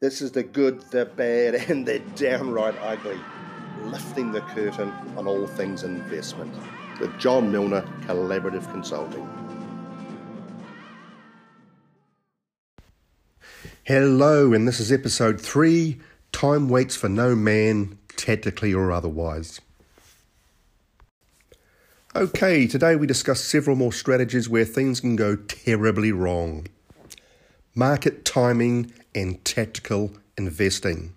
This is the good, the bad, and the downright ugly, lifting the curtain on all things investment with John Milner Collaborative Consulting. Hello, and this is episode three Time Waits for No Man, tactically or otherwise. Okay, today we discuss several more strategies where things can go terribly wrong market timing and tactical investing.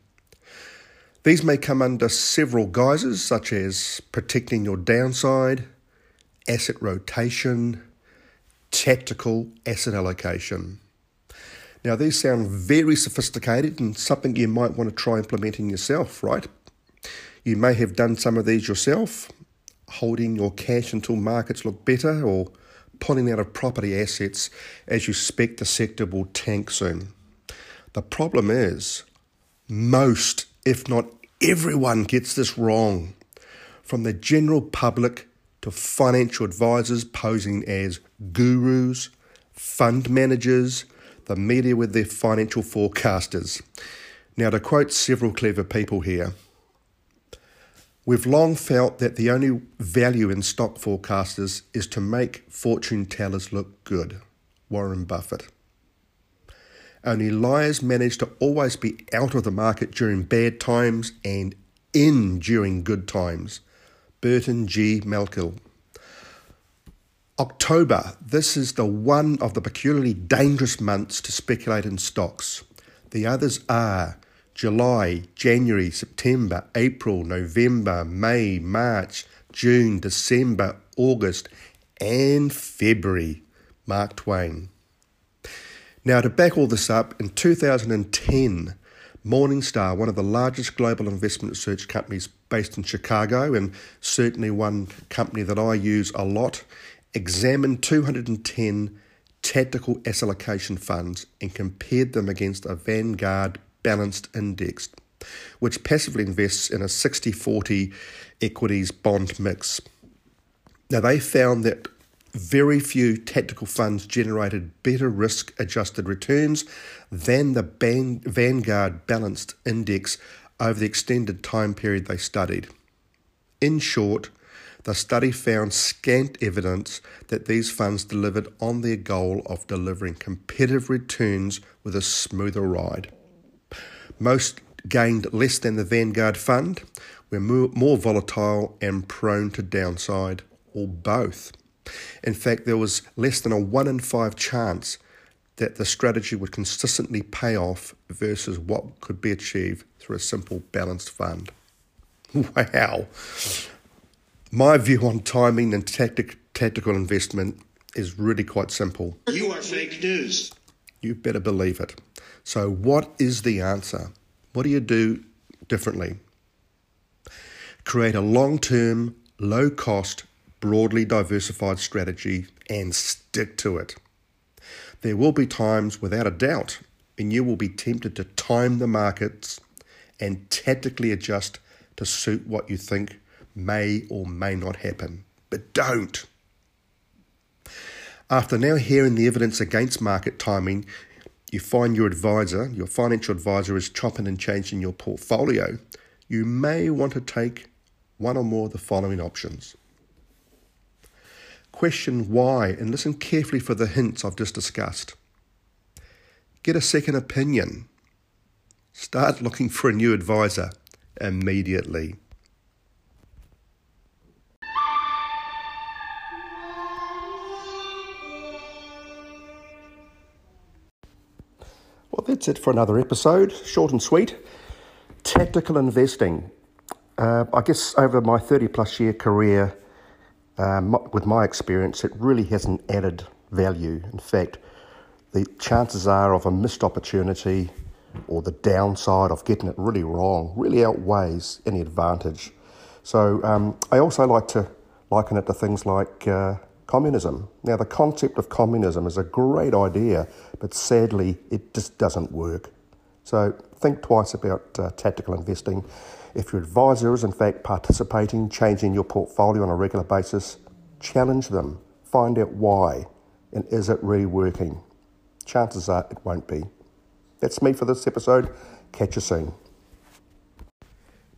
These may come under several guises, such as protecting your downside, asset rotation, tactical asset allocation. Now, these sound very sophisticated and something you might want to try implementing yourself, right? You may have done some of these yourself, holding your cash until markets look better or pulling out of property assets as you expect the sector will tank soon. The problem is, most, if not everyone, gets this wrong. From the general public to financial advisors posing as gurus, fund managers, the media with their financial forecasters. Now, to quote several clever people here, We've long felt that the only value in stock forecasters is to make fortune tellers look good. Warren Buffett. Only liars manage to always be out of the market during bad times and in during good times. Burton G. Malkiel. October. This is the one of the peculiarly dangerous months to speculate in stocks. The others are July, January, September, April, November, May, March, June, December, August, and February. Mark Twain. Now, to back all this up, in 2010, Morningstar, one of the largest global investment research companies based in Chicago, and certainly one company that I use a lot, examined 210 tactical asset allocation funds and compared them against a Vanguard balanced index, which passively invests in a 60 40 equities bond mix. Now, they found that very few tactical funds generated better risk adjusted returns than the Vanguard Balanced Index over the extended time period they studied. In short, the study found scant evidence that these funds delivered on their goal of delivering competitive returns with a smoother ride. Most gained less than the Vanguard fund, were more volatile and prone to downside, or both. In fact, there was less than a 1 in 5 chance that the strategy would consistently pay off versus what could be achieved through a simple balanced fund. Wow. My view on timing and tactic, tactical investment is really quite simple. You are fake news. You better believe it. So, what is the answer? What do you do differently? Create a long term, low cost, broadly diversified strategy and stick to it. There will be times, without a doubt, and you will be tempted to time the markets and tactically adjust to suit what you think may or may not happen. But don't. After now hearing the evidence against market timing, you find your advisor, your financial advisor, is chopping and changing your portfolio, you may want to take one or more of the following options. Question why and listen carefully for the hints I've just discussed. Get a second opinion. Start looking for a new advisor immediately. Well, that's it for another episode. Short and sweet. Tactical investing. Uh, I guess over my 30 plus year career, um, with my experience, it really hasn't added value. In fact, the chances are of a missed opportunity or the downside of getting it really wrong really outweighs any advantage. So um, I also like to liken it to things like uh, communism. Now, the concept of communism is a great idea, but sadly, it just doesn't work. So, think twice about uh, tactical investing. If your advisor is in fact participating, changing your portfolio on a regular basis, challenge them. Find out why and is it really working? Chances are it won't be. That's me for this episode. Catch you soon.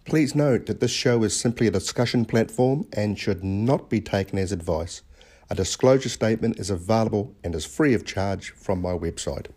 Please note that this show is simply a discussion platform and should not be taken as advice. A disclosure statement is available and is free of charge from my website.